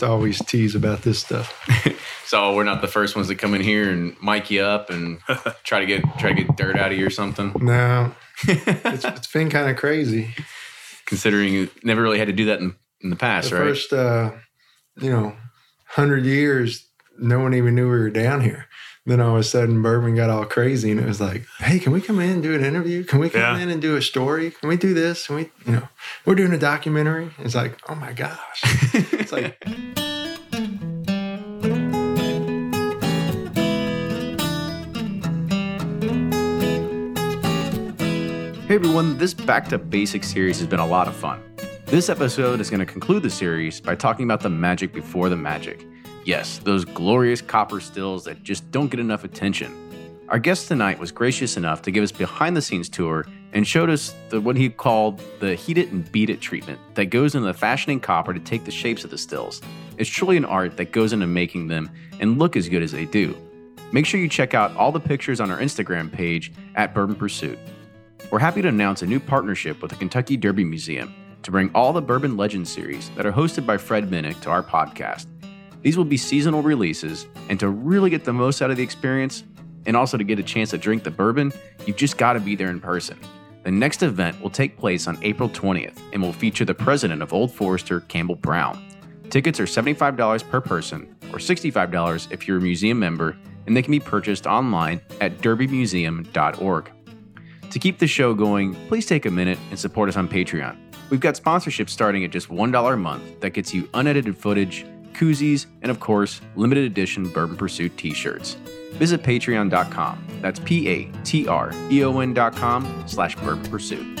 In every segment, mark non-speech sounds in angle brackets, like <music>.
to always tease about this stuff. <laughs> so we're not the first ones to come in here and mic you up and <laughs> try to get try to get dirt out of you or something. No, <laughs> it's, it's been kind of crazy. Considering you never really had to do that in, in the past, the right? First, uh, you know, hundred years, no one even knew we were down here. Then all of a sudden, Bourbon got all crazy, and it was like, "Hey, can we come in and do an interview? Can we come Yeah. in and do a story? Can we do this? Can we, you know, we're doing a documentary." It's like, "Oh my gosh!" it's like, <laughs> Hey everyone, this Back to Basics series has been a lot of fun. This episode is going to conclude the series by talking about the magic before the magic. Yes, those glorious copper stills that just don't get enough attention. Our guest tonight was gracious enough to give us behind the scenes tour and showed us the, what he called the heat it and beat it treatment that goes into the fashioning copper to take the shapes of the stills. It's truly an art that goes into making them and look as good as they do. Make sure you check out all the pictures on our Instagram page at Bourbon Pursuit. We're happy to announce a new partnership with the Kentucky Derby Museum to bring all the Bourbon Legends series that are hosted by Fred Minnick to our podcast. These will be seasonal releases, and to really get the most out of the experience, and also to get a chance to drink the bourbon, you've just got to be there in person. The next event will take place on April 20th and will feature the president of Old Forester, Campbell Brown. Tickets are $75 per person, or $65 if you're a museum member, and they can be purchased online at derbymuseum.org. To keep the show going, please take a minute and support us on Patreon. We've got sponsorships starting at just $1 a month that gets you unedited footage, koozies, and of course, limited edition Bourbon Pursuit t shirts. Visit patreon.com. That's P A T R E O N.com slash Bourbon Pursuit.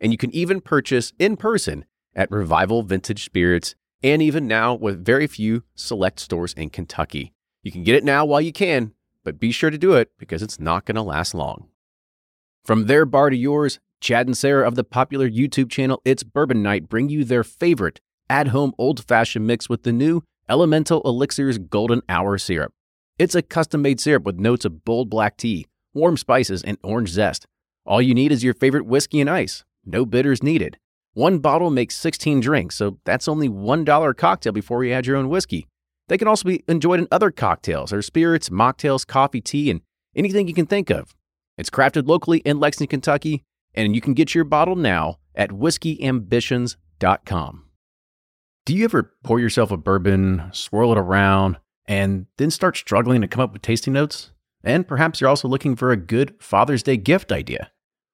and you can even purchase in person at Revival Vintage Spirits, and even now with very few select stores in Kentucky. You can get it now while you can, but be sure to do it because it's not going to last long. From their bar to yours, Chad and Sarah of the popular YouTube channel It's Bourbon Night bring you their favorite at home old fashioned mix with the new Elemental Elixirs Golden Hour Syrup. It's a custom made syrup with notes of bold black tea, warm spices, and orange zest. All you need is your favorite whiskey and ice. No bitters needed. One bottle makes 16 drinks, so that's only $1 a cocktail before you add your own whiskey. They can also be enjoyed in other cocktails or spirits, mocktails, coffee, tea, and anything you can think of. It's crafted locally in Lexington, Kentucky, and you can get your bottle now at whiskeyambitions.com. Do you ever pour yourself a bourbon, swirl it around, and then start struggling to come up with tasting notes? And perhaps you're also looking for a good Father's Day gift idea.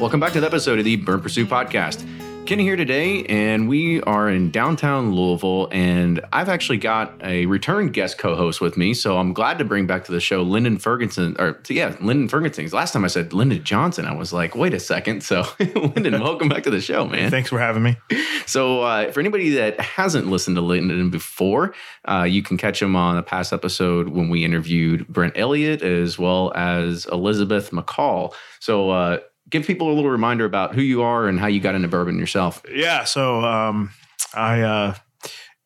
Welcome back to the episode of the Bourbon Pursuit Podcast. Kenny here today, and we are in downtown Louisville, and I've actually got a return guest co-host with me, so I'm glad to bring back to the show Lyndon Ferguson, or yeah, Lyndon Ferguson. Last time I said Lyndon Johnson, I was like, wait a second. So <laughs> Lyndon, welcome back to the show, man. Thanks for having me. So, uh, for anybody that hasn't listened to Lyndon before, uh, you can catch him on a past episode when we interviewed Brent Elliott as well as Elizabeth McCall. So, uh, give people a little reminder about who you are and how you got into bourbon yourself. Yeah. So um, I uh,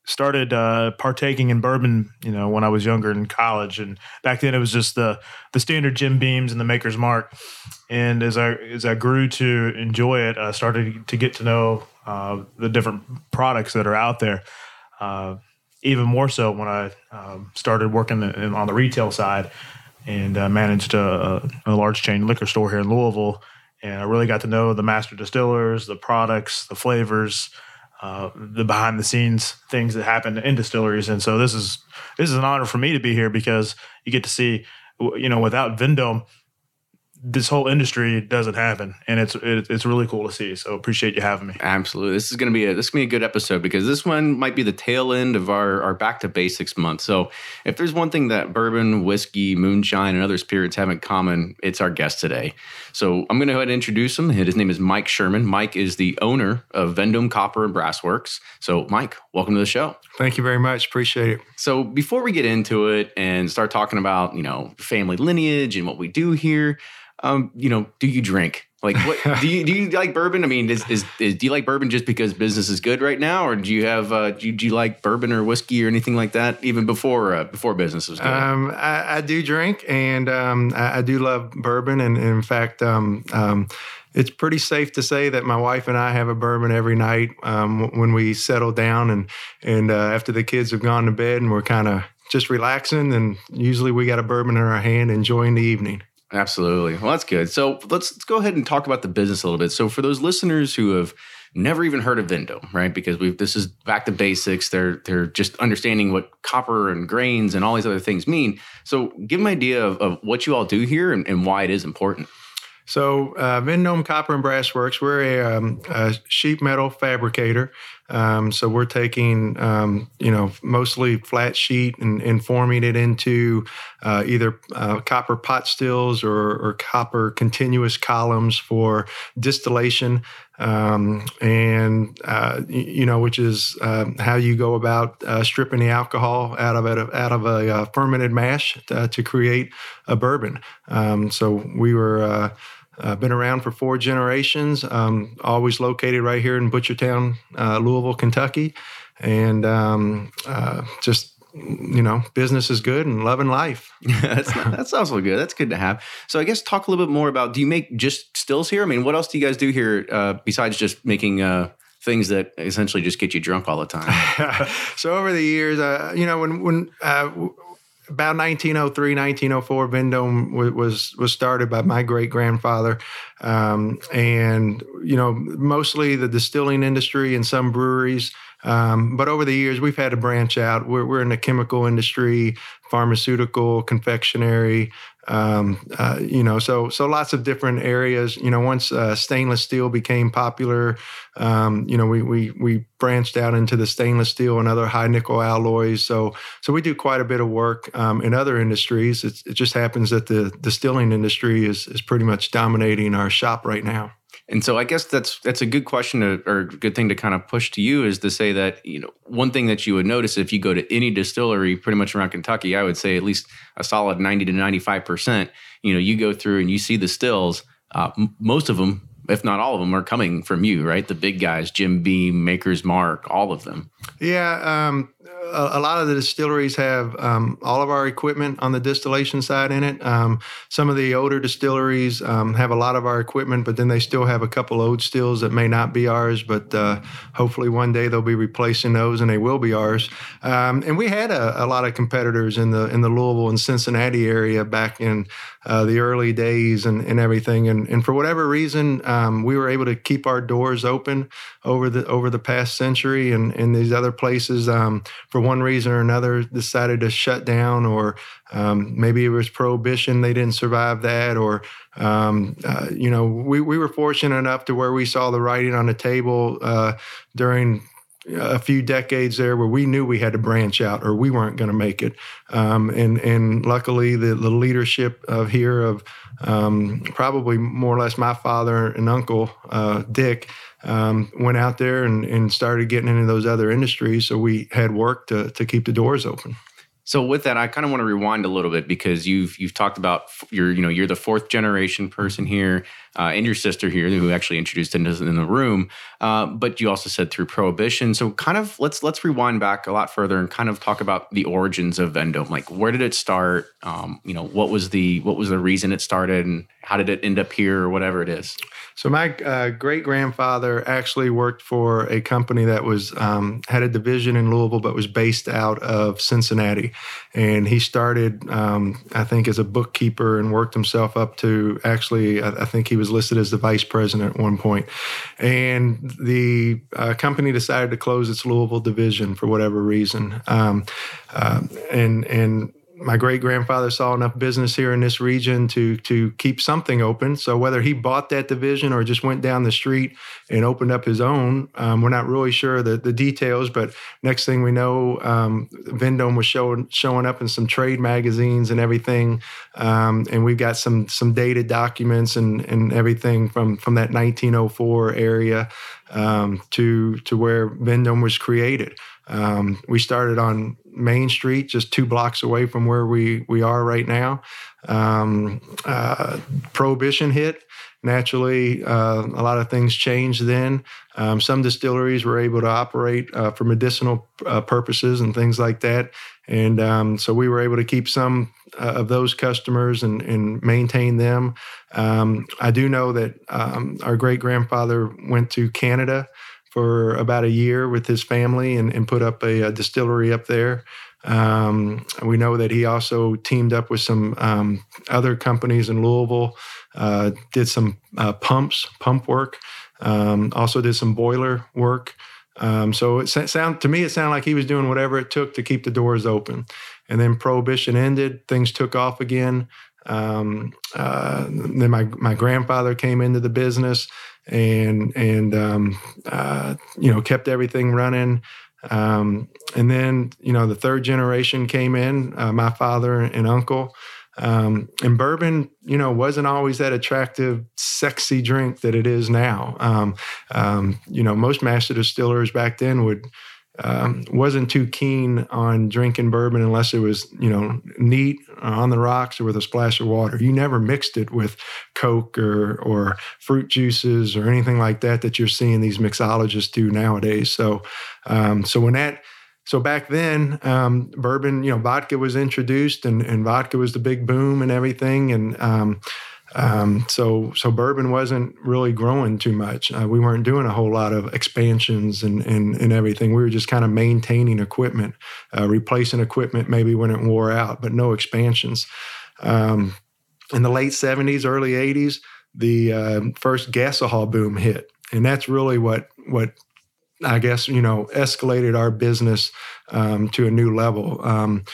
started uh, partaking in bourbon, you know, when I was younger in college, and back then it was just the the standard Jim Beams and the Maker's Mark. And as I as I grew to enjoy it, I started to get to know uh, the different products that are out there. Uh, even more so when I um, started working in, on the retail side and uh, managed a, a large chain liquor store here in Louisville. And I really got to know the master distillers, the products, the flavors, uh, the behind the scenes things that happen in distilleries. And so this is this is an honor for me to be here because you get to see, you know, without Vendome, this whole industry doesn't happen, and it's it, it's really cool to see. So appreciate you having me. Absolutely, this is gonna be a this is gonna be a good episode because this one might be the tail end of our our back to basics month. So if there's one thing that bourbon, whiskey, moonshine, and other spirits have in common, it's our guest today. So I'm gonna go ahead and introduce him. His name is Mike Sherman. Mike is the owner of Vendome Copper and Brass Works. So Mike, welcome to the show. Thank you very much. Appreciate it. So before we get into it and start talking about you know family lineage and what we do here um, you know, do you drink? Like, what do you do? You <laughs> like bourbon? I mean, is, is, is do you like bourbon just because business is good right now, or do you have uh, do, you, do you like bourbon or whiskey or anything like that even before uh, before business was good? Um, I, I, do drink, and um, I, I, do love bourbon, and, and in fact, um, um, it's pretty safe to say that my wife and I have a bourbon every night um, when we settle down, and and uh, after the kids have gone to bed, and we're kind of just relaxing, and usually we got a bourbon in our hand, enjoying the evening. Absolutely. Well, that's good. So let's, let's go ahead and talk about the business a little bit. So for those listeners who have never even heard of Vendome, right? Because we've this is back to basics. They're they're just understanding what copper and grains and all these other things mean. So give them an idea of, of what you all do here and, and why it is important. So, uh, Vendome Copper and Brass Works, we're a, um, a sheet metal fabricator. Um, so we're taking, um, you know, mostly flat sheet and, and forming it into uh, either uh, copper pot stills or, or, copper continuous columns for distillation. Um, and uh, you know, which is uh, how you go about uh, stripping the alcohol out of it, out of a uh, fermented mash to, to, create a bourbon. Um, so we were uh, been around for four generations. Um, always located right here in Butchertown, uh, Louisville, Kentucky, and um, uh, just you know, business is good and loving life. <laughs> that's that's also good. That's good to have. So I guess talk a little bit more about. Do you make just stills here? I mean, what else do you guys do here uh, besides just making? Uh, things that essentially just get you drunk all the time. <laughs> so over the years, uh, you know, when when uh, about 1903, 1904, Vendome was was started by my great grandfather, um, and you know mostly the distilling industry and some breweries. Um, but over the years, we've had to branch out. We're, we're in the chemical industry, pharmaceutical, confectionery, um, uh, you know, so so lots of different areas. You know, once uh, stainless steel became popular, um, you know, we we we branched out into the stainless steel and other high nickel alloys. So so we do quite a bit of work um, in other industries. It's, it just happens that the distilling industry is is pretty much dominating our shop right now. And so I guess that's that's a good question to, or good thing to kind of push to you is to say that you know one thing that you would notice if you go to any distillery pretty much around Kentucky, I would say at least a solid ninety to ninety five percent. You know, you go through and you see the stills. Uh, m- most of them, if not all of them, are coming from you, right? The big guys, Jim Beam, Maker's Mark, all of them. Yeah, um, a, a, lot of the distilleries have um, all of our equipment on the distillation side in it. Um, some of the older distilleries um, have a lot of our equipment, but then they still have a couple old stills that may not be ours. But uh, hopefully one day they'll be replacing those, and they will be ours. Um, and we had a, a, lot of competitors in the in the Louisville and Cincinnati area back in uh, the early days and, and everything. And, and for whatever reason, um, we were able to keep our doors open over the over the past century. And and these other places, um, for one reason or another, decided to shut down, or um, maybe it was prohibition; they didn't survive that, or um, uh, you know, we we were fortunate enough to where we saw the writing on the table uh, during a few decades there where we knew we had to branch out or we weren't going to make it. Um, and and luckily the, the leadership of here of um, probably more or less my father and uncle uh, Dick um, went out there and, and started getting into those other industries. So we had work to to keep the doors open. So with that, I kind of want to rewind a little bit because you've you've talked about you're you know you're the fourth generation person here, uh, and your sister here who actually introduced into in the room. Uh, but you also said through prohibition. So kind of let's let's rewind back a lot further and kind of talk about the origins of Vendome. Like where did it start? Um, you know what was the what was the reason it started, and how did it end up here, or whatever it is. So my uh, great grandfather actually worked for a company that was um, had a division in Louisville, but was based out of Cincinnati, and he started, um, I think, as a bookkeeper and worked himself up to actually, I, I, think he was listed as the vice president at one point, and the uh, company decided to close its Louisville division for whatever reason, um, uh, and and my great grandfather saw enough business here in this region to to keep something open. So whether he bought that division or just went down the street and opened up his own, um, we're not really sure the, the details. But next thing we know, um, Vendome was showing showing up in some trade magazines and everything, um, and we've got some some dated documents and and everything from from that 1904 area um, to to where Vendome was created. Um, we started on Main Street, just two blocks away from where we we are right now. Um, uh, Prohibition hit. Naturally, uh, a lot of things changed then. Um, some distilleries were able to operate uh, for medicinal uh, purposes and things like that, and um, so we were able to keep some uh, of those customers and, and maintain them. Um, I do know that um, our great grandfather went to Canada for about a year with his family and, and put up a, a distillery up there. Um, we know that he also teamed up with some um, other companies in Louisville, uh, did some uh, pumps, pump work, um, also did some boiler work. Um, so it sound to me, it sounded like he was doing whatever it took to keep the doors open. And then prohibition ended, things took off again. Um, uh, then my my grandfather came into the business and and um, uh, you know kept everything running. Um, and then you know the third generation came in, uh, my father and uncle. Um, and bourbon, you know, wasn't always that attractive, sexy drink that it is now. Um, um, you know, most master distillers back then would um, wasn't too keen on drinking bourbon unless it was, you know, neat on the rocks or with a splash of water. You never mixed it with Coke or or fruit juices or anything like that that you're seeing these mixologists do nowadays. So, um, so when that so back then, um, bourbon, you know, vodka was introduced, and, and vodka was the big boom and everything, and um, so so bourbon wasn't really growing too much. Uh, we weren't doing a whole lot of expansions and and, and everything. We were just kind of maintaining equipment, uh, replacing equipment maybe when it wore out, but no expansions. Um, in the late '70s, early '80s, the uh, first gasohol boom hit, and that's really what what I guess you know escalated our business um, to a new level. Um,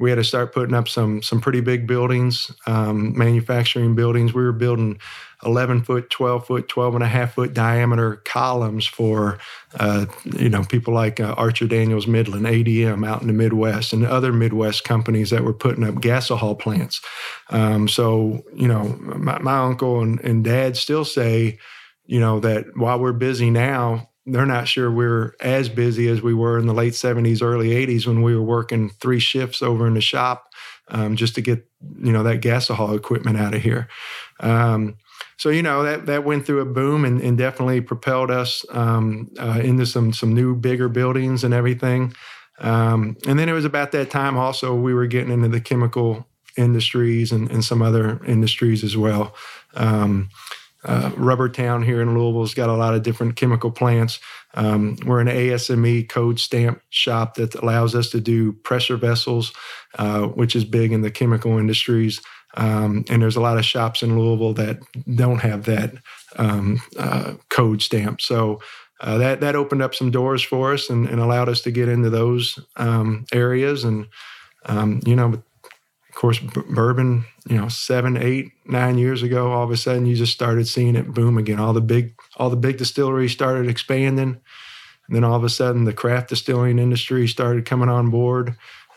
we had to start putting up some some pretty big buildings, um, manufacturing buildings. We were building 11 foot, 12 foot, 12 and a half foot diameter columns for, uh, you know, people like uh, Archer Daniels Midland, ADM out in the Midwest, and other Midwest companies that were putting up gasohol plants. Um, so, you know, my, my uncle and, and dad still say, you know, that while we're busy now, they're not sure we're as busy as we were in the late 70s early 80s when we were working three shifts over in the shop um, just to get you know that gasohol equipment out of here. Um, so you know that that went through a boom and, and definitely propelled us um, uh, into some some new bigger buildings and everything. Um, and then it was about that time also we were getting into the chemical industries and, and some other industries as well. Um, uh, Rubbertown here in Louisville's got a lot of different chemical plants. Um, we're an ASME code stamp shop that allows us to do pressure vessels, uh, which is big in the chemical industries. Um, and there's a lot of shops in Louisville that don't have that um, uh, code stamp. So uh, that that opened up some doors for us and, and allowed us to get into those um, areas. And um, you know, of course, b- bourbon, you know, seven, eight, nine years ago, all of a sudden you just started seeing it boom again. All the big, all the big distilleries started expanding, and then all of a sudden the craft distilling industry started coming on board,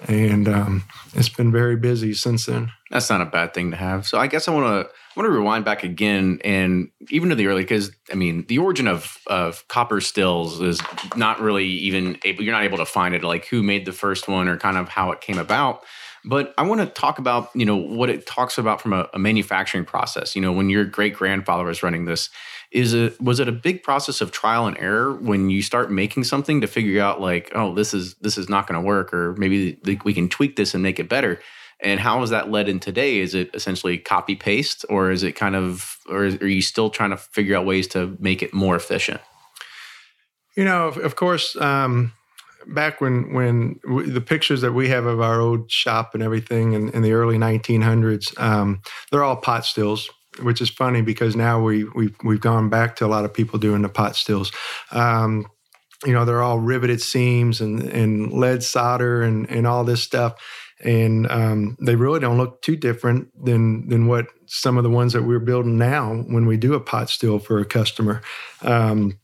and um, it's been very busy since then. That's not a bad thing to have. So I guess I want to want to rewind back again and even to the early because I mean the origin of of copper stills is not really even able you're not able to find it like who made the first one or kind of how it came about. But I want to talk about you know what it talks about from a, a manufacturing process. You know when your great grandfather was running this, is it was it a big process of trial and error when you start making something to figure out like oh this is this is not going to work or maybe we can tweak this and make it better and how is that led in today? Is it essentially copy paste, or is it kind of, or are you still trying to figure out ways to make it more efficient? You know, of, of course, um, back when when the pictures that we have of our old shop and everything in, in the early 1900s, um, they're all pot stills. Which is funny because now we we've we've gone back to a lot of people doing the pot stills. Um, you know, they're all riveted seams and and lead solder and and all this stuff and um, they really don't look too different than than what some of the ones that we're building now when we do a pot still for a customer. Um,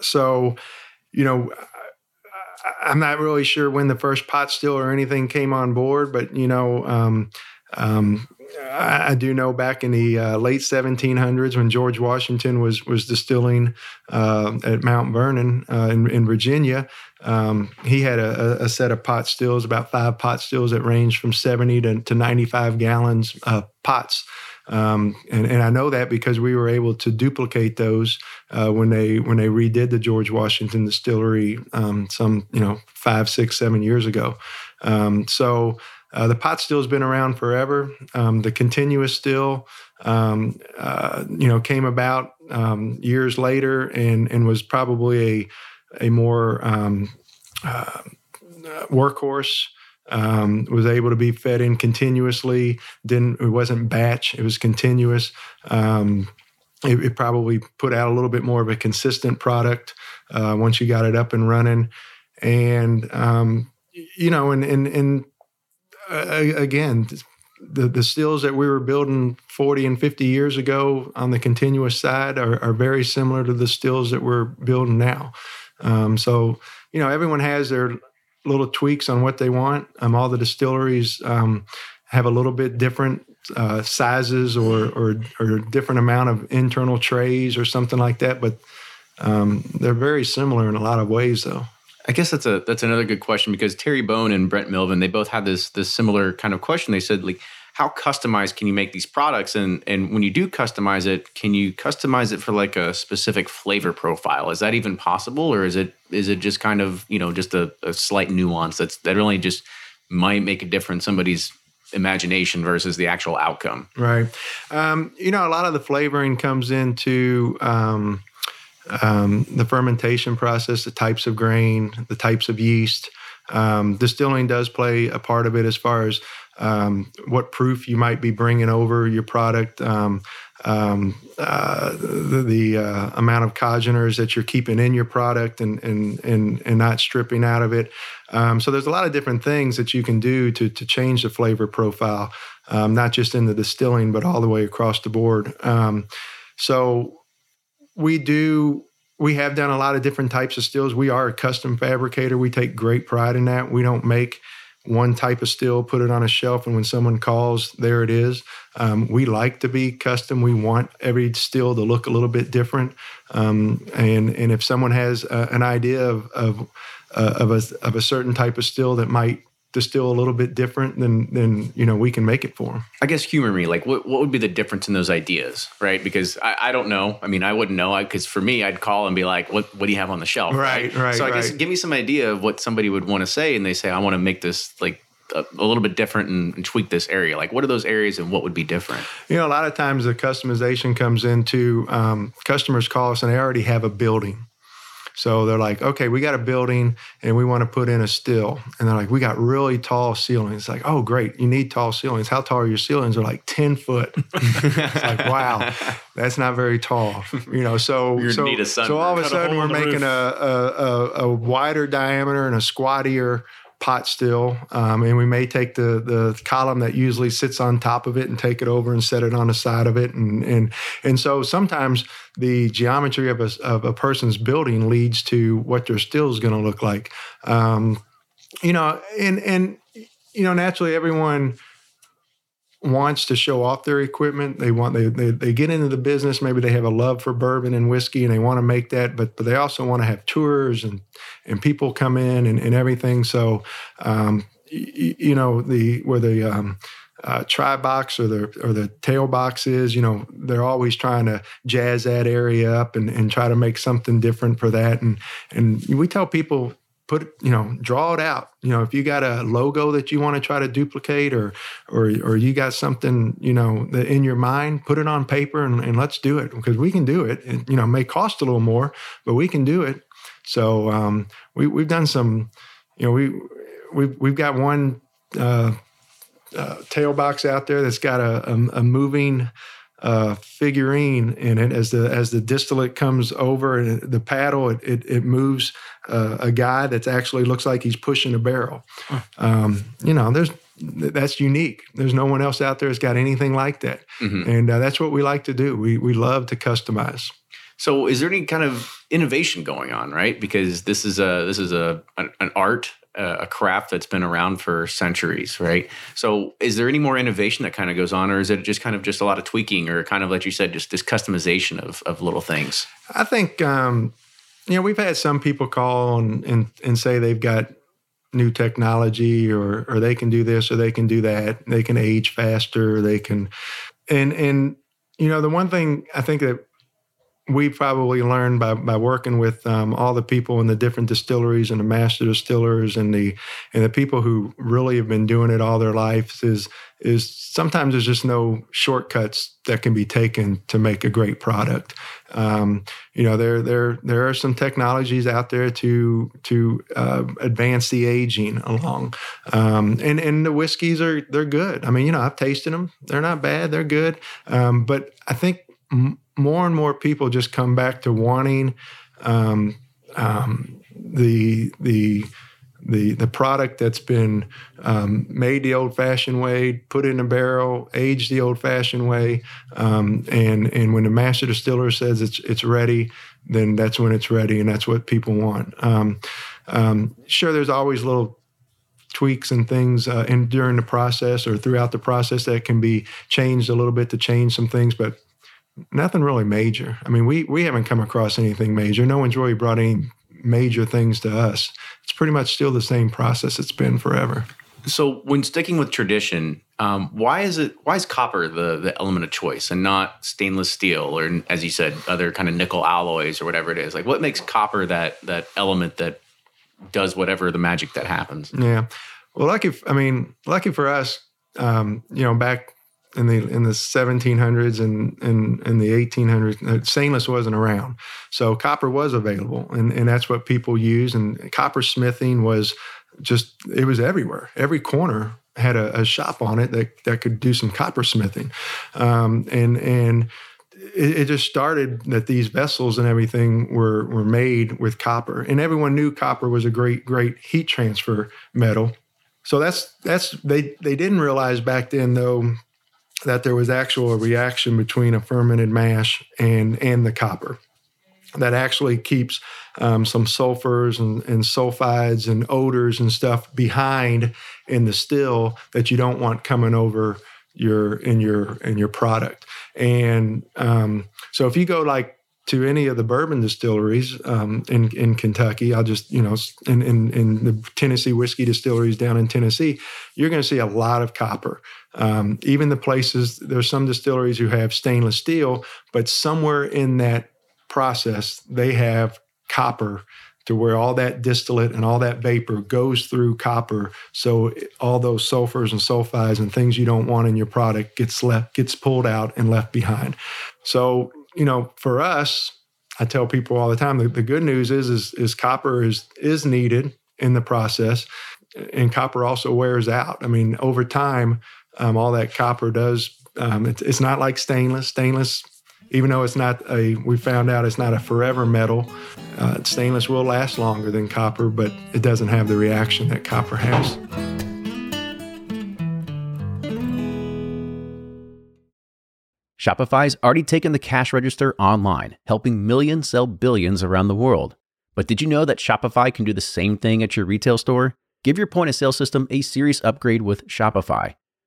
so, you know, I'm not really sure when the first pot still or anything came on board, but you know, um, um I, do know back in the uh, late 1700s when George Washington was was distilling uh, at Mount Vernon uh, in, in, Virginia, um, he had a, a, set of pot stills, about five pot stills that ranged from 70 to, to 95 gallons pots. Um, and, and, I know that because we were able to duplicate those uh, when they when they redid the George Washington distillery um, some you know five six seven years ago. Um, so uh, the pot still has been around forever. Um, the continuous still, um, uh, you know, came about um, years later and and was probably a a more uh, workhorse. Um, was able to be fed in continuously. Didn't it wasn't batch. It was continuous. Um, it, it, probably put out a little bit more of a consistent product uh, once you got it up and running. And um, you know, and and and again, the, the stills that we were building 40 and 50 years ago on the continuous side are, are very similar to the stills that we're building now. Um, so, you know, everyone has their little tweaks on what they want. Um, all the distilleries um, have a little bit different uh, sizes or, or, or different amount of internal trays or something like that, but um, they're very similar in a lot of ways, though. I guess that's a that's another good question because Terry Bone and Brent Melvin they both had this this similar kind of question. They said like how customized can you make these products? And and when you do customize it can you customize it for like a specific flavor profile? Is that even possible or is it is it just kind of you know just a, a slight nuance that's that really just might make a difference somebody's imagination versus the actual outcome? Right. Um, you know a lot of the flavoring comes into um, um, the fermentation process, the types of grain, the types of yeast. Um, distilling does play a part of it as far as um, what proof you might be bringing over your product, um, um, uh, the, the uh, amount of congeners that you're keeping in your product and and and, and not stripping out of it. Um, so there's a lot of different things that you can do to to change the flavor profile, not just in the distilling, but all the way across the board. so we do we have done a lot of different types of stills. We are a custom fabricator. We take great pride in that. We don't make one type of still, put it on a shelf, and when someone calls, there it is. Um, we like to be custom. We want every still to look a little bit different. Um, and and if someone has uh, an idea of of, uh, of a of a certain type of still that might distill a little bit different, than then you know we can make it for them. I guess humor me. Like, what what would be the difference in those ideas, right? Because I, I don't know. I mean, I wouldn't know. Because for me, I'd call and be like, "What what do you have on the shelf?" Right, right. So I right. guess give me some idea of what somebody would want to say, and they say, "I want to make this like." A, a little bit different and, and, tweak this area. Like, what are those areas and what would be different? You know, a lot of times the customization comes into um, customers call us and they already have a building so they're like, okay, we got a building and we want to put in a still. And they're like, we got really tall ceilings. It's like, oh, great. You need tall ceilings. How tall are your ceilings? They're like 10 foot. <laughs> it's like, wow, that's not very tall. You know, so, <laughs> so, so all of a sudden we're making a, a, a, a wider diameter and a squattier pot still, um, and we may take the the column that usually sits on top of it and take it over and set it on the side of it, and and and so sometimes the geometry of a of a person's building leads to what their still is going to look like. Um, you know, and and you know naturally everyone wants to show off their equipment. They want they, they they get into the business. Maybe they have a love for bourbon and whiskey, and they want to make that. But but they also want to have tours and and people come in and, and everything. So um, you, you know the where the um, uh, tri box or the or the tail box is, you know, they're always trying to jazz that area up and, and try to make something different for that. And and we tell people put you know draw it out. You know if you got a logo that you want to try to duplicate or or or you got something you know in your mind put it on paper and, and let's do it because we can do it. It you know may cost a little more but we can do it. So um, we, we've done some you know we we've, we've got one uh, uh, tail box out there that's got a, a, a moving uh, figurine in it as the as the distillate comes over and the paddle it it, it moves uh, a guy that actually looks like he's pushing a barrel. Um, you know, there's that's unique. There's no one else out there that's got anything like that, mm-hmm. and uh, that's what we like to do. We we love to customize. So, is there any kind of innovation going on, right? Because this is a this is a an, an art a craft that's been around for centuries, right? So, is there any more innovation that kind of goes on, or is it just kind of just a lot of tweaking, or kind of like you said, just this customization of of little things? I think um, you know we've had some people call and and, and say they've got new technology, or or they can do this, or they can do that. They can age faster. They can, and and you know the one thing I think that we probably learned by, by working with um, all the people in the different distilleries and the master distillers and the and the people who really have been doing it all their lives is is sometimes there's just no shortcuts that can be taken to make a great product. Um, you know, there there there are some technologies out there to to uh, advance the aging along, um, and and the whiskeys are they're good. I mean, you know, I've tasted them; they're not bad, they're good. Um, but I think more and more people just come back to wanting um, um, the the the the product that's been um, made the old-fashioned way, put in a barrel, aged the old-fashioned way, um, and and when the master distiller says it's it's ready, then that's when it's ready, and that's what people want. Um, um, sure, there's always little tweaks and things uh, in during the process or throughout the process that can be changed a little bit to change some things, but nothing really major. I mean, we we haven't come across anything major. No one's really brought any major things to us. It's pretty much still the same process it's been forever. So, when sticking with tradition, um, why is it why is copper the the element of choice and not stainless steel or, as you said, other kind of nickel alloys or whatever it is? Like, what makes copper that that element that does whatever the magic that happens? Yeah, well, lucky. I mean, lucky for us, um, you know, back in the in the 1700s and and, and the 1800s uh, stainless wasn't around. So copper was available and, and that's what people use and copper smithing was just it was everywhere. Every corner had a, a shop on it that, that could do some copper smithing. Um, and and it, it, just started that these vessels and everything were were made with copper. And everyone knew copper was a great great heat transfer metal. So that's that's they they didn't realize back then though that there was actual reaction between a fermented mash and and the copper that actually keeps um, some sulfurs and, and, sulfides and odors and stuff behind in the still that you don't want coming over your in your in your product. And um, so if you go like to any of the bourbon distilleries um, in in Kentucky, I'll just you know in, in in the Tennessee whiskey distilleries down in Tennessee, you're going to see a lot of copper. Um, even the places, there's some distilleries who have stainless steel, but somewhere in that process, they have copper to where all that distillate and all that vapor goes through copper. So all those sulfurs and sulfides and things you don't want in your product gets left, gets pulled out and left behind. So, you know, for us, I tell people all the time, the, the good news is, is, is copper is, is needed in the process and copper also wears out. I mean, over time, um, all that copper does. Um, it's, it's not like stainless. Stainless, even though it's not a, we found out it's not a forever metal. Uh, stainless will last longer than copper, but it doesn't have the reaction that copper has. Shopify's already taken the cash register online, helping millions sell billions around the world. But did you know that Shopify can do the same thing at your retail store? Give your point of sale system a serious upgrade with Shopify.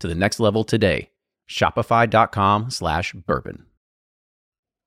to the next level today. Shopify.com slash bourbon.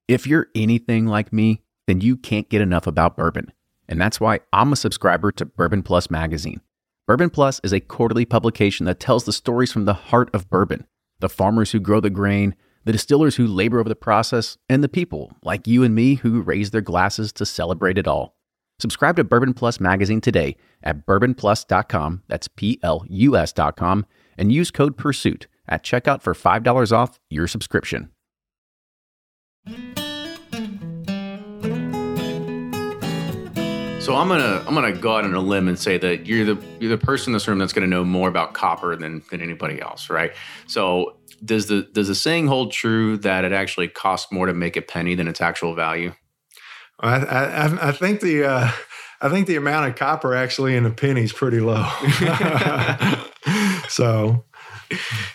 If you're anything like me, then you can't get enough about bourbon. And that's why I'm a subscriber to Bourbon Plus magazine. Bourbon Plus is a quarterly publication that tells the stories from the heart of bourbon the farmers who grow the grain, the distillers who labor over the process, and the people like you and me who raise their glasses to celebrate it all. Subscribe to Bourbon Plus magazine today at bourbonplus.com, that's P L U S.com, and use code PURSUIT at checkout for $5 off your subscription. So I'm gonna I'm gonna go out on a limb and say that you're the you're the person in this room that's gonna know more about copper than than anybody else, right? So does the does the saying hold true that it actually costs more to make a penny than its actual value? I, I, I think the uh, I think the amount of copper actually in a penny is pretty low. <laughs> <laughs> so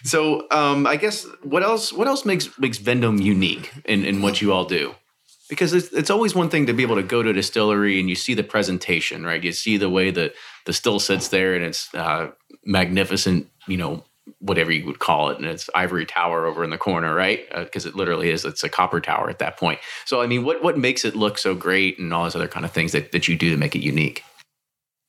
so um, I guess what else what else makes makes Vendome unique in, in what you all do? Because it's, it's always one thing to be able to go to a distillery and you see the presentation, right? You see the way that the still sits there and it's uh, magnificent, you know, whatever you would call it, and it's ivory tower over in the corner, right? Because uh, it literally is. It's a copper tower at that point. So I mean, what what makes it look so great, and all those other kind of things that that you do to make it unique?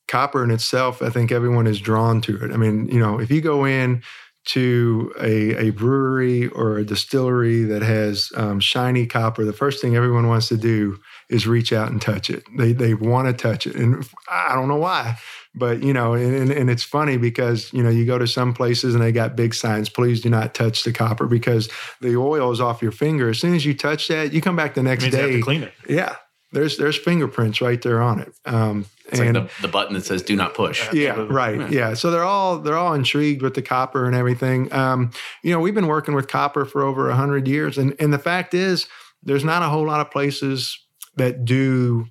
Copper in itself, I think everyone is drawn to it. I mean, you know, if you go in to a, a brewery or a distillery that has um, shiny copper, the first thing everyone wants to do is reach out and touch it. They they want to touch it, and I don't know why, but you know, and, and it's funny because you know you go to some places and they got big signs, please do not touch the copper because the oil is off your finger. As soon as you touch that, you come back the next day. clean it. Yeah, there's there's fingerprints right there on it. Um, it's and, like the, the, button that says "Do not push." Yeah, right. Yeah. yeah. So they're all they're all intrigued with the copper and everything. Um, you know, we've been working with copper for over hundred years, and and the fact is, there's not a whole lot of places that do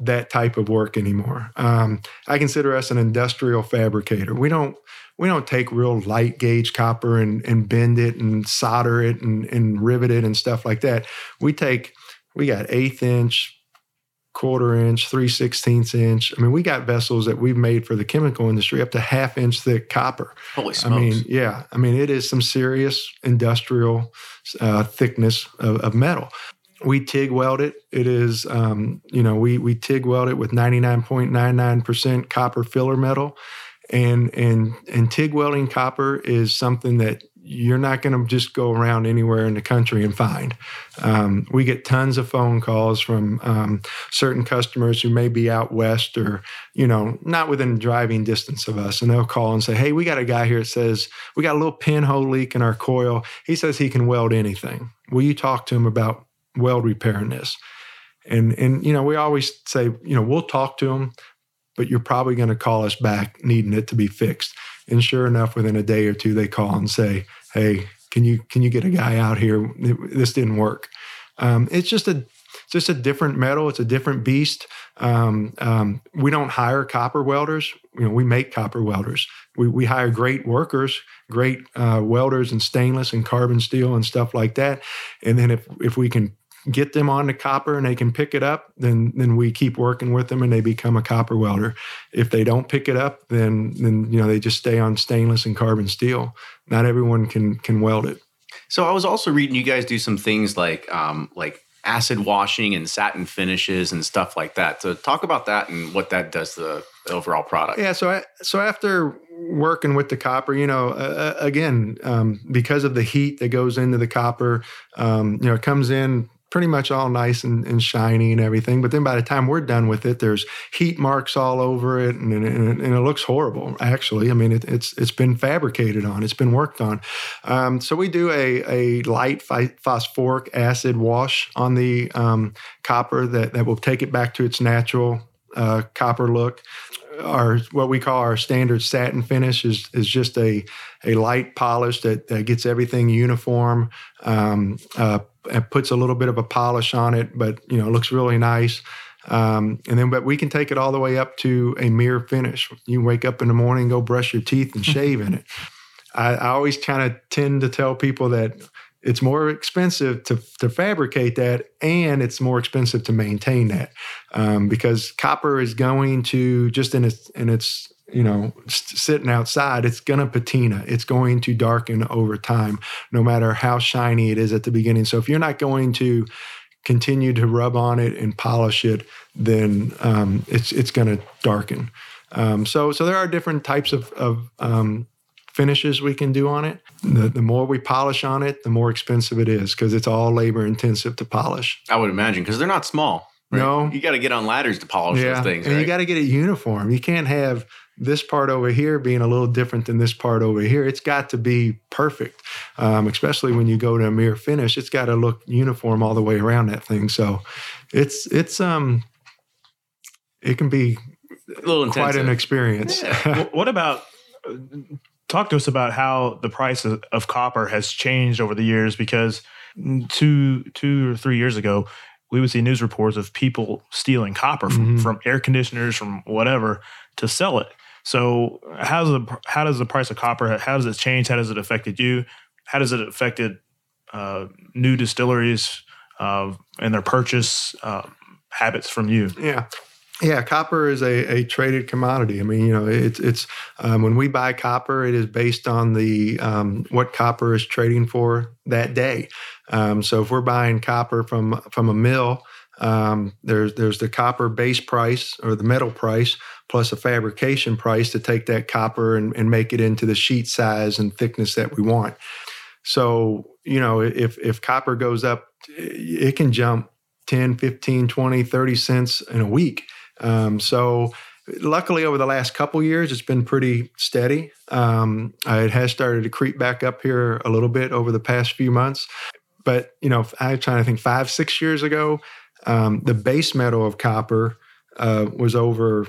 that type of work anymore. Um, I consider us an industrial fabricator. We don't we don't take real light gauge copper and, and bend it and solder it and, and rivet it and stuff like that. We take we got eighth inch, quarter inch, three sixteenths inch. I mean, we got vessels that we've made for the chemical industry up to half inch thick copper. Holy smokes! I mean, yeah. I mean, it is some serious industrial uh, thickness of, of, metal. We TIG weld it. It is, um, you know, we we TIG weld it with ninety nine point nine nine percent copper filler metal, and and and TIG welding copper is something that you're not going to just go around anywhere in the country and find. Um, we get tons of phone calls from um, certain customers who may be out west or, you know, not within driving distance of us. And they'll call and say, Hey, we got a guy here that says we got a little pinhole leak in our coil. He says he can weld anything. Will you talk to him about weld repairing this? And, and, you know, we always say, you know, we'll talk to him, but you're probably going to call us back needing it to be fixed and sure enough, within a day or two, they call and say, "Hey, can you can you get a guy out here? This didn't work." Um, it's just a just a different metal. It's a different beast. Um, um, we don't hire copper welders. You know, we make copper welders. We, we hire great workers, great uh, welders in stainless and carbon steel and stuff like that. And then if if we can get them on the copper and they can pick it up, then then we keep working with them and they become a copper welder. If they don't pick it up, then then you know they just stay on stainless and carbon steel. Not everyone can can weld it. So I was also reading you guys do some things like um, like acid washing and satin finishes and stuff like that. So talk about that and what that does to the overall product. Yeah. So I, so after working with the copper, you know, uh, again, um, because of the heat that goes into the copper, um, you know, it comes in pretty much all nice and, and, shiny and everything. But then by the time we're done with it, there's heat marks all over it, and, and, and it looks horrible. Actually, I mean, it, it's it's been fabricated on, it's been worked on. Um, so we do a a light phosphoric acid wash on the um, copper that that will take it back to its natural uh, copper look our what we call our standard satin finish is is just a a light polish that, that gets everything uniform. Um, uh, puts a little bit of a polish on it, but you know, it looks really nice. Um, and then, but we can take it all the way up to a mirror finish. You wake up in the morning, go brush your teeth, and <laughs> shave in it. I, I always kind of tend to tell people that it's more expensive to, to fabricate that and it's more expensive to maintain that um, because copper is going to just in its in its you know sitting outside it's going to patina it's going to darken over time no matter how shiny it is at the beginning so if you're not going to continue to rub on it and polish it then um, it's it's going to darken um, so so there are different types of, of um, finishes we can do on it. The, the more we polish on it, the more expensive it is because it's all labor intensive to polish. I would imagine because they're not small. Right? No, you got to get on ladders to polish yeah. those things, and right? you got to get it uniform. You can't have this part over here being a little different than this part over here. It's got to be perfect, um, especially when you go to a mirror finish. It's got to look uniform all the way around that thing. So, it's it's um, it can be a little quite an experience. Yeah. <laughs> what about talk to us about how the price of, of, copper has changed over the years because two two or three years ago we would see news reports of people stealing copper from, mm-hmm. from air conditioners from whatever to sell it so how's the how does the price of copper how does it change how does it affected you how does it affected uh, new distilleries uh, and their purchase uh, habits from you yeah yeah, copper is a, a traded commodity. I mean, you know, it's it's um, when we buy copper, it is based on the um, what copper is trading for that day. Um, so if we're buying copper from from a mill, um, there's there's the copper base price or the metal price plus a fabrication price to take that copper and, and make it into the sheet size and thickness that we want. So you know, if if copper goes up, it can jump 10, 15, 20, 30 cents in a week. Um, so luckily over the last couple years it's been pretty steady um, it has started to creep back up here a little bit over the past few months but you know i'm trying to think five six years ago um, the base metal of copper uh, was over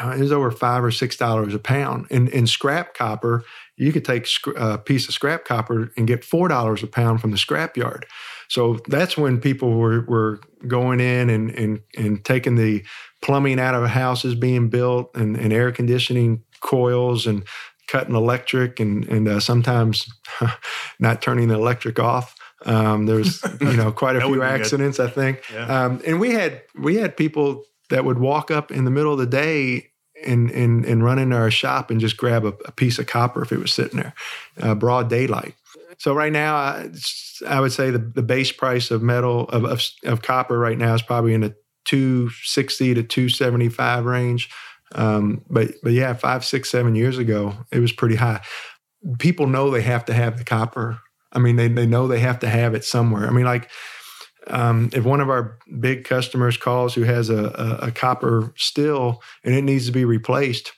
it was over five or six dollars a pound in, in scrap copper you could take a piece of scrap copper and get four dollars a pound from the scrap yard so that's when people were, were going in and, and, and taking the plumbing out of houses being built and, and air conditioning coils and cutting electric and, and uh, sometimes <laughs> not turning the electric off. Um, there's you know <laughs> quite a few accidents, I think. Yeah. Um, and we had we had people that would walk up in the middle of the day and and and run into our shop and just grab a, a piece of copper if it was sitting there, uh, broad daylight. So right now, I, I would say the, the base price of metal of, of, of copper right now is probably in the 260 to 275 range. Um, but but yeah, five, six, seven years ago, it was pretty high. People know they have to have the copper. I mean, they they know they have to have it somewhere. I mean, like um, if one of our big customers calls who has a, a, a copper still and it needs to be replaced,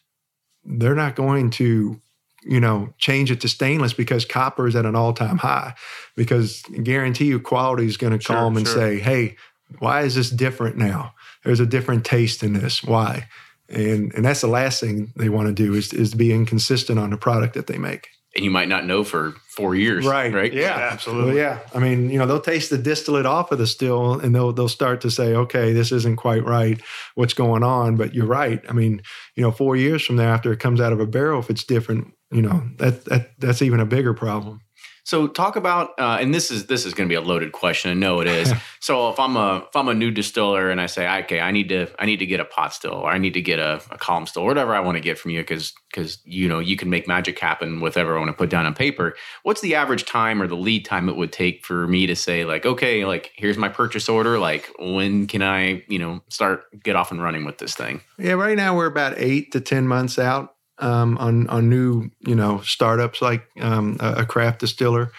they're not going to you know change it to stainless because copper is at an all-time high because guarantee you quality is going to call sure, them and sure. say hey why is this different now? There's a different taste in this. Why? And and that's the last thing they want to do is is to be inconsistent on the product that they make. And you might not know for four years, right? Right? Yeah, yeah absolutely. Well, yeah, I mean, you know, they'll taste the distillate off of the still, and they'll they'll start to say, okay, this isn't quite right. What's going on? But you're right. I mean, you know, four years from there, after it comes out of a barrel, if it's different, you know, that that that's even a bigger problem. So talk about, uh, and this is this is going to be a loaded question. I know it is. <laughs> so if I'm a if I'm a new distiller and I say, okay, I need to I need to get a pot still, or I need to get a, a column still, or whatever I want to get from you, because because you know you can make magic happen with whatever I want to put down on paper. What's the average time or the lead time it would take for me to say like, okay, like here's my purchase order. Like when can I you know start get off and running with this thing? Yeah, right now we're about eight to ten months out um, on on new you know startups like um, a, craft distiller.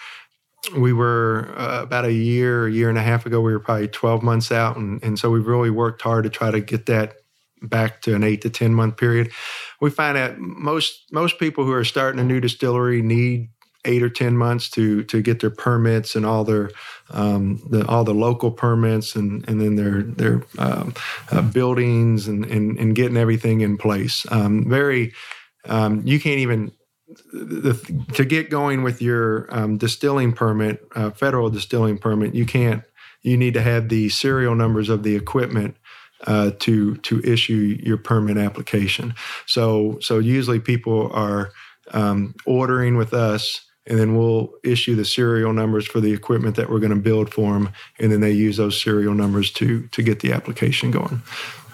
We were uh, about a year, a year and a half ago. We were probably 12 months out, and, and so we've really worked hard to try to get that back to an eight to 10 month period. We find that most most people who are starting a new distillery need eight or ten months to to get their permits and all their um, the, all the local permits and and then their their um, uh, buildings and, and, and getting everything in place. Um, very um, you can't even the, to get going with your um, distilling permit, uh, federal distilling permit. You can't. You need to have the serial numbers of the equipment uh, to to issue your permit application. So so usually people are um, ordering with us and then we'll issue the serial numbers for the equipment that we're going to build for them and then they use those serial numbers to to get the application going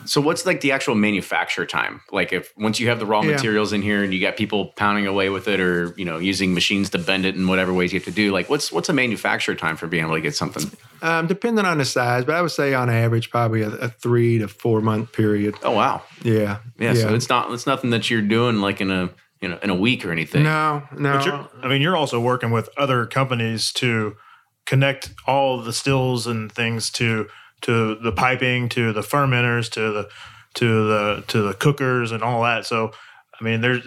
so what's like the actual manufacture time like if once you have the raw yeah. materials in here and you got people pounding away with it or you know using machines to bend it in whatever ways you have to do like what's what's a manufacture time for being able to get something um, depending on the size but i would say on average probably a, a three to four month period oh wow yeah. yeah yeah so it's not it's nothing that you're doing like in a you know in a week or anything. No, no. I mean, you're also working with other companies to connect all the stills and things to to the piping, to the fermenters, to the to the to the cookers and all that. So, I mean, there's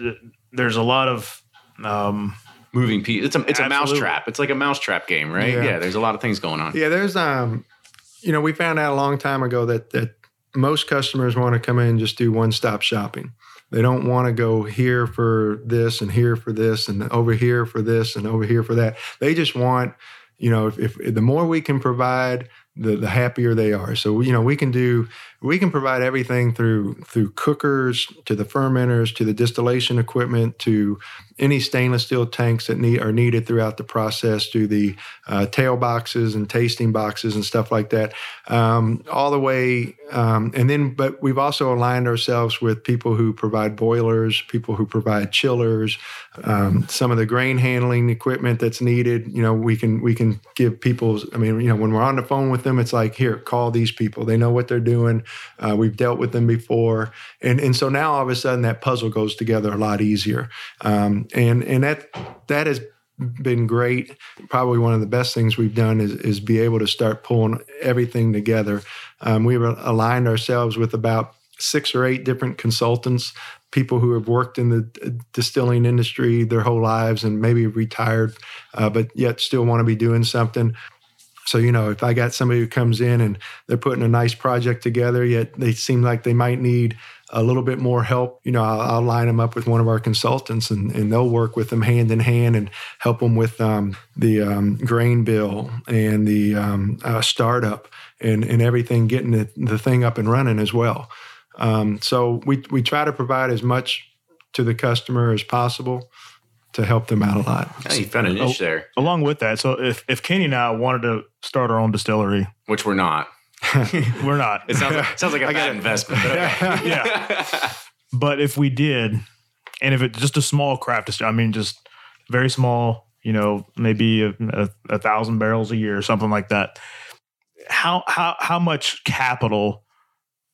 there's a lot of um, moving pieces. It's a it's absolutely. a mousetrap. It's like a mousetrap game, right? Yeah. yeah. There's a lot of things going on. Yeah, there's um, you know, we found out a long time ago that that most customers want to come in and just do one stop shopping. They don't want to go here for this and here for this and over here for this and over here for that. They just want, you know, if, if the more we can provide, the the happier they are. So you know we can do we can provide everything through through cookers to the fermenters to the distillation equipment to any stainless steel tanks that need are needed throughout the process to the uh, tail boxes and tasting boxes and stuff like that. Um, all the way um, and then but we've also aligned ourselves with people who provide boilers people who provide chillers um, some of the grain handling equipment that's needed. You know we can we can give people i mean you know when we're on the phone with them it's like here call these people. They know what they're doing uh, we've dealt with them before, and and so now all of a sudden that puzzle goes together a lot easier. Um, and and that that has been great. Probably one of the best things we've done is is be able to start pulling everything together. Um, we've aligned ourselves with about six or eight different consultants, people who have worked in the distilling industry their whole lives and maybe retired, uh, but yet still want to be doing something. So, you know, if I got somebody who comes in and they're putting a nice project together, yet they seem like they might need a little bit more help, you know, I'll, I'll line them up with one of our consultants and, and they'll work with them hand in hand and help them with um, the um, grain bill and the um, uh, startup and, and everything, getting the, the thing up and running as well. Um, so we, we try to provide as much to the customer as possible to help them out a lot. Oh, you found a niche there. Along with that, so if if Kenny and I wanted to start our own distillery, which we're not, <laughs> we're not. It sounds like, sounds like a <laughs> I bad investment. But okay. <laughs> yeah. But if we did, and if it's just a small craft distillery, I mean, just very small, you know, maybe a, a, a thousand barrels a year or something like that. How how how much capital?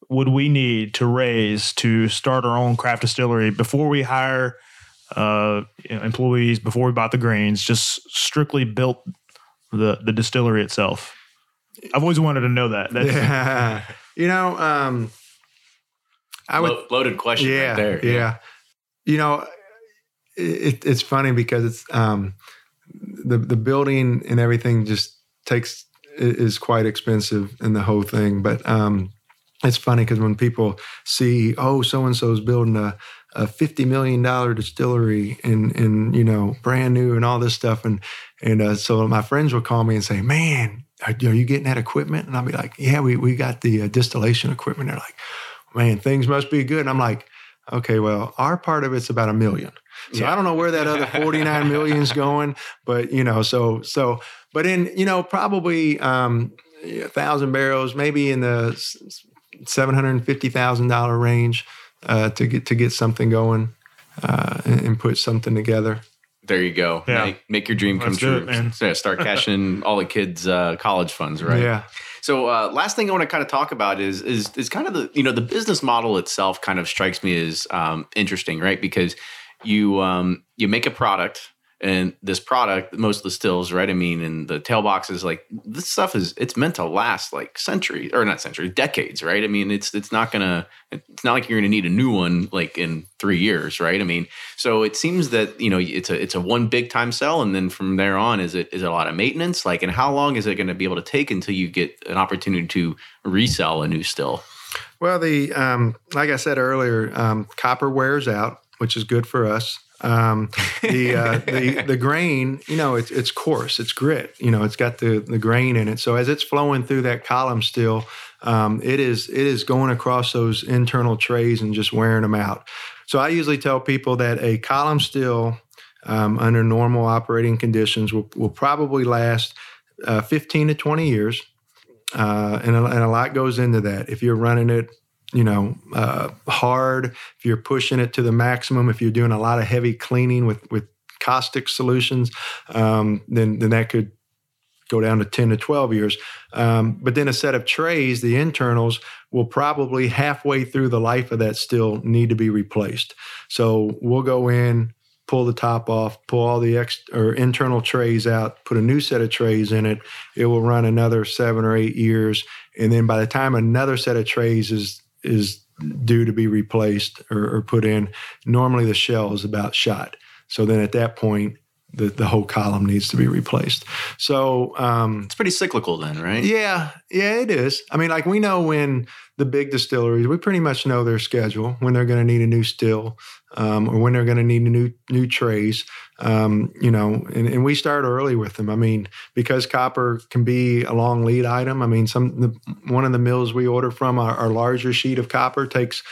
would we need to raise to start our own craft distillery before we hire uh, employees before we bought the grains, just strictly built the the distillery itself. I've always wanted to know that. That's, yeah. <laughs> you know, um, I would Lo- loaded question. Yeah, right there. Yeah. yeah. You know, it, it's funny because it's um, the the building and everything just takes is quite expensive in the whole thing, but um, it's funny because when people see, oh, so and so's building a a fifty million dollar distillery and and you know brand new and all this stuff and and uh, so my friends will call me and say, "Man, are, are, you getting that equipment?" And I'll be like, "Yeah, we we got the uh, distillation equipment." They're like, "Man, things must be good." And I'm like, "Okay, well, our part of it's about a million. So yeah. I don't know where that other 49 million is <laughs> going, but you know, so so but in you know probably um, a thousand barrels, maybe in the seven hundred fifty thousand dollar range uh, to get to get something going uh, and, and, put something together. There you go. Yeah. Make, make your dream come Let's do true. it, man. Yeah, start cashing <laughs> all the kids' uh, college funds, right? Yeah. So uh, last thing I want to kind of talk about is is is kind of the you know the business model itself kind of strikes me as um, interesting, right? Because you um, you make a product and this product, most of the stills, right? I mean, and the tail boxes, like this stuff is it's meant to last like centuries or not centuries, decades, right? I mean, it's it's not gonna it's not like you're gonna need a new one like in three years, right? I mean, so it seems that you know it's a it's a one big time sell, and then from there on, is it is it a lot of maintenance? Like, and how long is it going to be able to take until you get an opportunity to resell a new still? Well, the um, like I said earlier, um, copper wears out, which is good for us. Um, <laughs> the uh, the the grain, you know, it's it's coarse, it's grit. You know, it's got the the grain in it. So as it's flowing through that column still, um, it is it is going across those internal trays and just wearing them out. So I usually tell people that a column still um, under normal operating conditions will, will probably last uh, 15 to 20 years. Uh, and, a, and a lot goes into that. If you're running it, you know, uh, hard, if you're pushing it to the maximum, if you're doing a lot of heavy cleaning with, with caustic solutions, um, then, then that could go down to 10 to 12 years. Um, but then a set of trays, the internals, will probably halfway through the life of that still need to be replaced. So we'll go in, pull the top off, pull all the ex or internal trays out, put a new set of trays in it. It will run another seven or eight years, and then by the time another set of trays is is due to be replaced or, or put in, normally the shell is about shot. So then at that point, the, the whole column needs to be replaced. So um, It's pretty cyclical, then, right? yeah, yeah, it is. I mean, like we know when the big distilleries, we pretty much know their schedule when they're going to need a new still, um, or when they're going to need a new new trays. Um, you know, and, and we start early with them. I mean, because copper can be a long lead item. I mean, some the, one of the mills we order from, our, our larger sheet of copper takes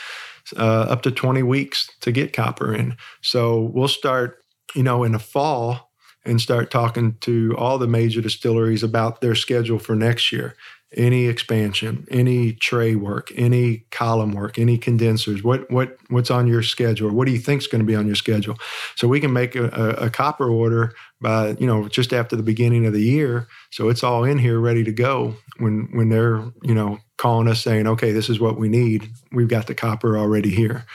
uh, up to twenty weeks to get copper in. So we'll start, you know, in the fall and start talking to all the major distilleries about their schedule for next year. Any expansion, any tray work, any column work, any condensers. What what what's on your schedule? What do you think is going to be on your schedule? So we can make a, a, a copper order by you know just after the beginning of the year. So it's all in here ready to go when when they're you know calling us saying, okay, this is what we need. We've got the copper already here.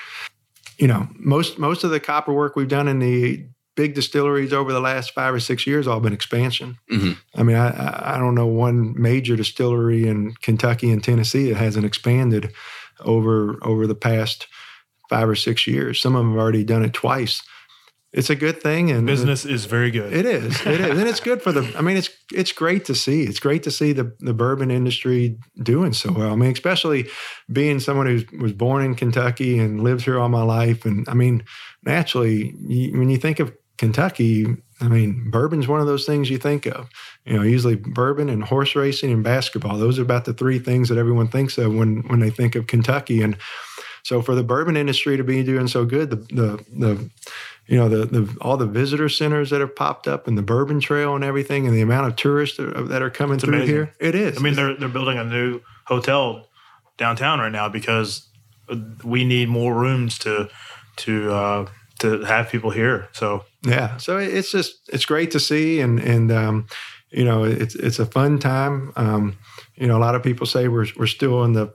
You know, most most of the copper work we've done in the big distilleries over the last five or six years all been expansion. Mhm. I mean, I- I, I don't know one major distillery in Kentucky and Tennessee that hasn't expanded over over the past five or six years. Some of them have already done it twice. It's a good thing, and Business is very good. it is. It is, and it's good for the. I mean, it's it's great to see. It's great to see the the bourbon industry doing so well. I mean, especially being someone who was born in Kentucky and lived here all my life, and I mean, naturally, you, when you think of Kentucky, I mean, bourbon's one of those things you think of. You know, usually bourbon and horse racing and basketball. Those are about the three things that everyone thinks of when when they think of Kentucky. And so, for the bourbon industry to be doing so good, the the the you know the the all the visitor centers that have popped up and the bourbon trail and everything and the amount of tourists that are, that are coming through amazing. here it is I mean, they're they're building a new hotel downtown right now because we need more rooms to to uh, to have people here. So yeah. So it's just it's great to see and and um you know it's it's a fun time. Um you know a lot of people say we're we're still in the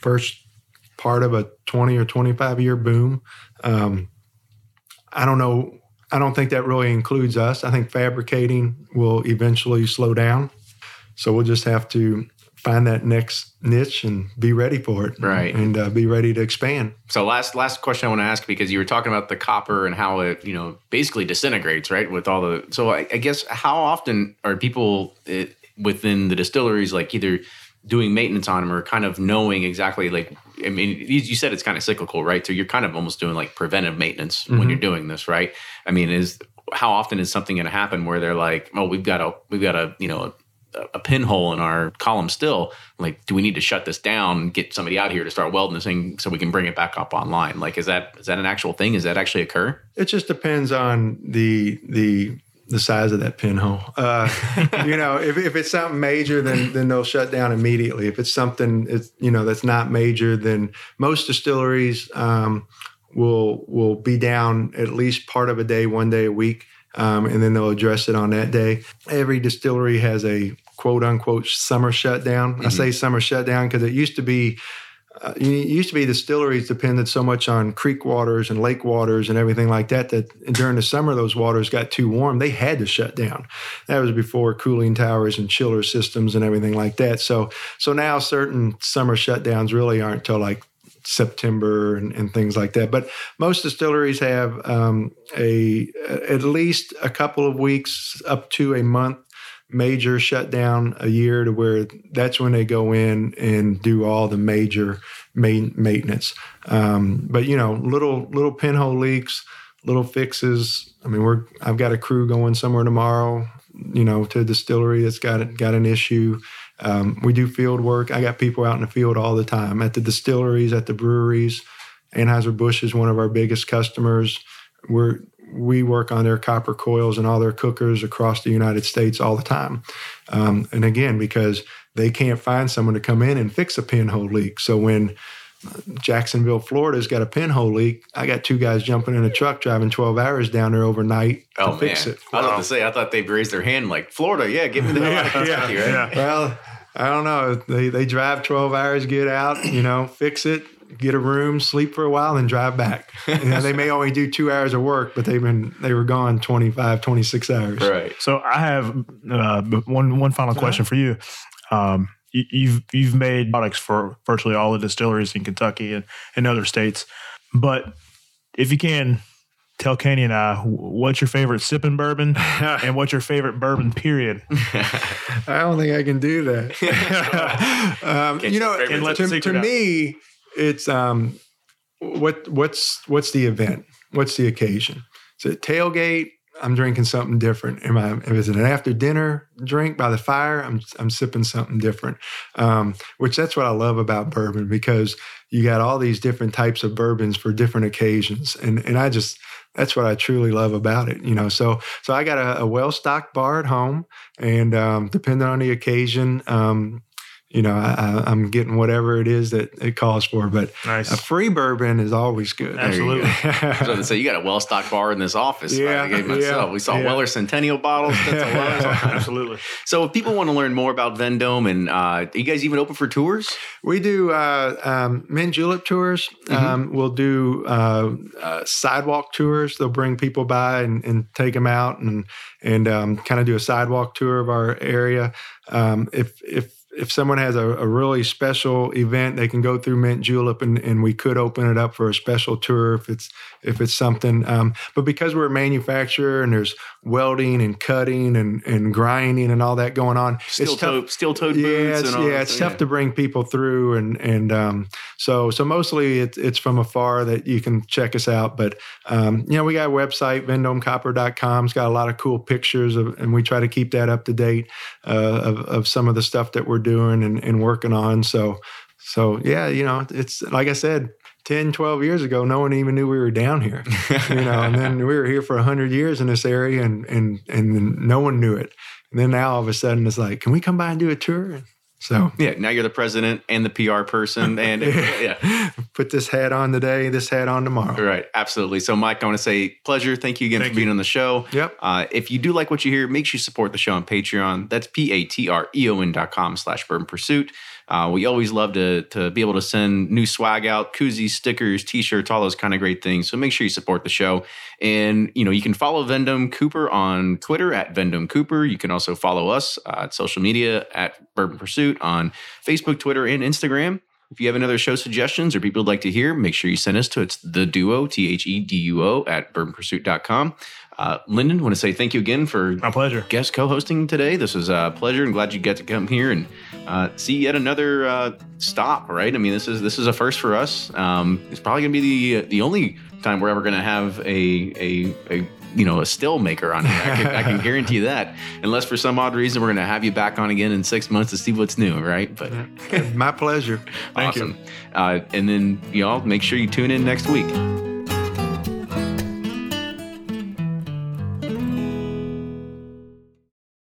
first part of a 20 or 25 year boom. Um i don't know i don't think that really includes us. I think fabricating will eventually slow down. So we'll just have to find that next niche and be ready for it. Right. and uh, be ready to expand. So last last question I want to ask because you were talking about the copper and how it you know basically disintegrates right with all the so I, I guess how often are people uh, within the distilleries like either doing maintenance on them or kind of knowing exactly like I mean you you said it's kind of cyclical right? So you're kind of almost doing like preventive maintenance when you're doing this right? I mean is how often is something going to happen where they're like oh we've got a we've got a you know a, pinhole in our column still like do we need to shut this down and get somebody out here to start welding this thing so we can bring it back up online like is that is that an actual thing is that actually occur It just depends on the the the size of that pinhole. Uh, <laughs> you know, if, if it's something major, then then they'll shut down immediately. If it's something it's you know that's not major, then most distilleries um, will will be down at least part of a day, one day a week, um, and then they'll address it on that day. Every distillery has a quote unquote summer shutdown. Mm-hmm. I say summer shutdown because it used to be. Uh, it used to be distilleries depended so much on creek waters and lake waters and everything like that that during the summer those waters got too warm they had to shut down that was before cooling towers and chiller systems and everything like that so so now certain summer shutdowns really aren't till like September and, and, things like that. But most distilleries have um, a at least a couple of weeks up to a month major shutdown a year to where that's when they go in and do all the major main maintenance. Um, but you know, little little pinhole leaks, little fixes. I mean, we're I've got a crew going somewhere tomorrow. You know, to a distillery that's got got an issue. Um, we do field work. I got people out in the field all the time at the distilleries, at the breweries. Anheuser-Busch is one of our biggest customers. We're, we work on their copper coils and all their cookers across the United States all the time. Um, and again, because they can't find someone to come in and fix a pinhole leak. So when Jacksonville, Florida's got a pinhole leak. I got two guys jumping in a truck driving 12 hours down there overnight oh, to fix man. it. I was about to say, I thought they'd raise their hand like, Florida, yeah, give me the hell out of <laughs> Kentucky, yeah, right? Yeah. Well, I don't know. They, they drive 12 hours, get out, you know, fix it, get a room, sleep for a while, and drive back. <laughs> You know, they may only do two hours of work, but they've been, they were gone 25, 26 hours. Right. So I have uh, one, one final question for you. Um, you've you've made products for virtually all the distilleries in Kentucky and, and other states. But if you can tell Kenny and I what's your favorite sipping bourbon <laughs> and what's your favorite bourbon period. <laughs> I don't think I can do that. um, you know, to, to me, it's um, what what's what's the event? What's the occasion? Is it tailgate? I'm drinking something different. Am I, if it's an after dinner drink by the fire, I'm, I'm sipping something different. Um, which that's what I love about bourbon because you got all these different types of bourbons for different occasions. And, and I just, that's what I truly love about it, you know. So, so I got a, a well stocked bar at home, and um, depending on the occasion, um, you know, I, am getting whatever it is that it calls for. But nice. a free bourbon is always good. Absolutely. so to say, you got a well stocked bar in this office. Yeah, right? yeah We saw yeah. Weller Centennial bottles. <laughs> Absolutely. So if people want to learn more about Vendome, and uh, you guys even open for tours? We do uh, um, mint julep tours. Mm-hmm. Um, we'll do uh, uh, sidewalk tours. They'll bring people by and, and take them out and and um, kind of do a sidewalk tour of our area. Um, if if if someone has a, a, really special event, they can go through Mint Julep, and, and we could open it up for a special tour if it's if it's something. Um, but because we're a manufacturer and there's welding and cutting and, and grinding and all that going on, steel toe steel toed yeah, boots. It's, yeah, it's tough yeah. to bring people through, and and um, so so mostly it's it's from afar that you can check us out. But um, you know, we got a website vendomecopper.com. It's got a lot of cool pictures of, and we try to keep that up to date uh, of of some of the stuff that we're doing and, and working on. So so yeah, you know, it's like I said, 10, 12 years ago, no one even knew we were down here, you know, and then we were here for 100 years in this area and, and, and no one knew it. And then now all of a sudden it's like, can we come by and do a tour? So yeah, now you're the president and the PR person, <laughs> and yeah, put this hat on today, this hat on tomorrow. Right, absolutely. So, Mike, I want to say pleasure. Thank you again Thank for being on the show. Yep. Uh, if you do like what you hear, make sure you support the show on Patreon. That's p a t r e o n dot com slash Bourbon Pursuit. Uh, we always love to to be able to send new swag out, koozies, stickers, t-shirts, all those kind of great things. So make sure you support the show. And you know, you can follow Vendome Copper on Twitter at Vendome Copper. You can also follow us uh, at social media at Bourbon Pursuit on Facebook, Twitter, and Instagram. If you have any other show suggestions or people would like to hear, make sure you send us to it's the duo, T H E D U O, at bourbonpursuit.com. Uh, Lyndon, want to say thank you again for my pleasure guest co-hosting today. This was a pleasure, and glad you get to come here and uh, see yet another uh, stop. Right? I mean, this is this is a first for us. Um, it's probably going to be the the only time we're ever going to have a, a a you know a still maker on here. I can, I can <laughs> guarantee that. Unless for some odd reason we're going to have you back on again in six months to see what's new, right? But my pleasure. Thank awesome. you. Uh, and then y'all make sure you tune in next week.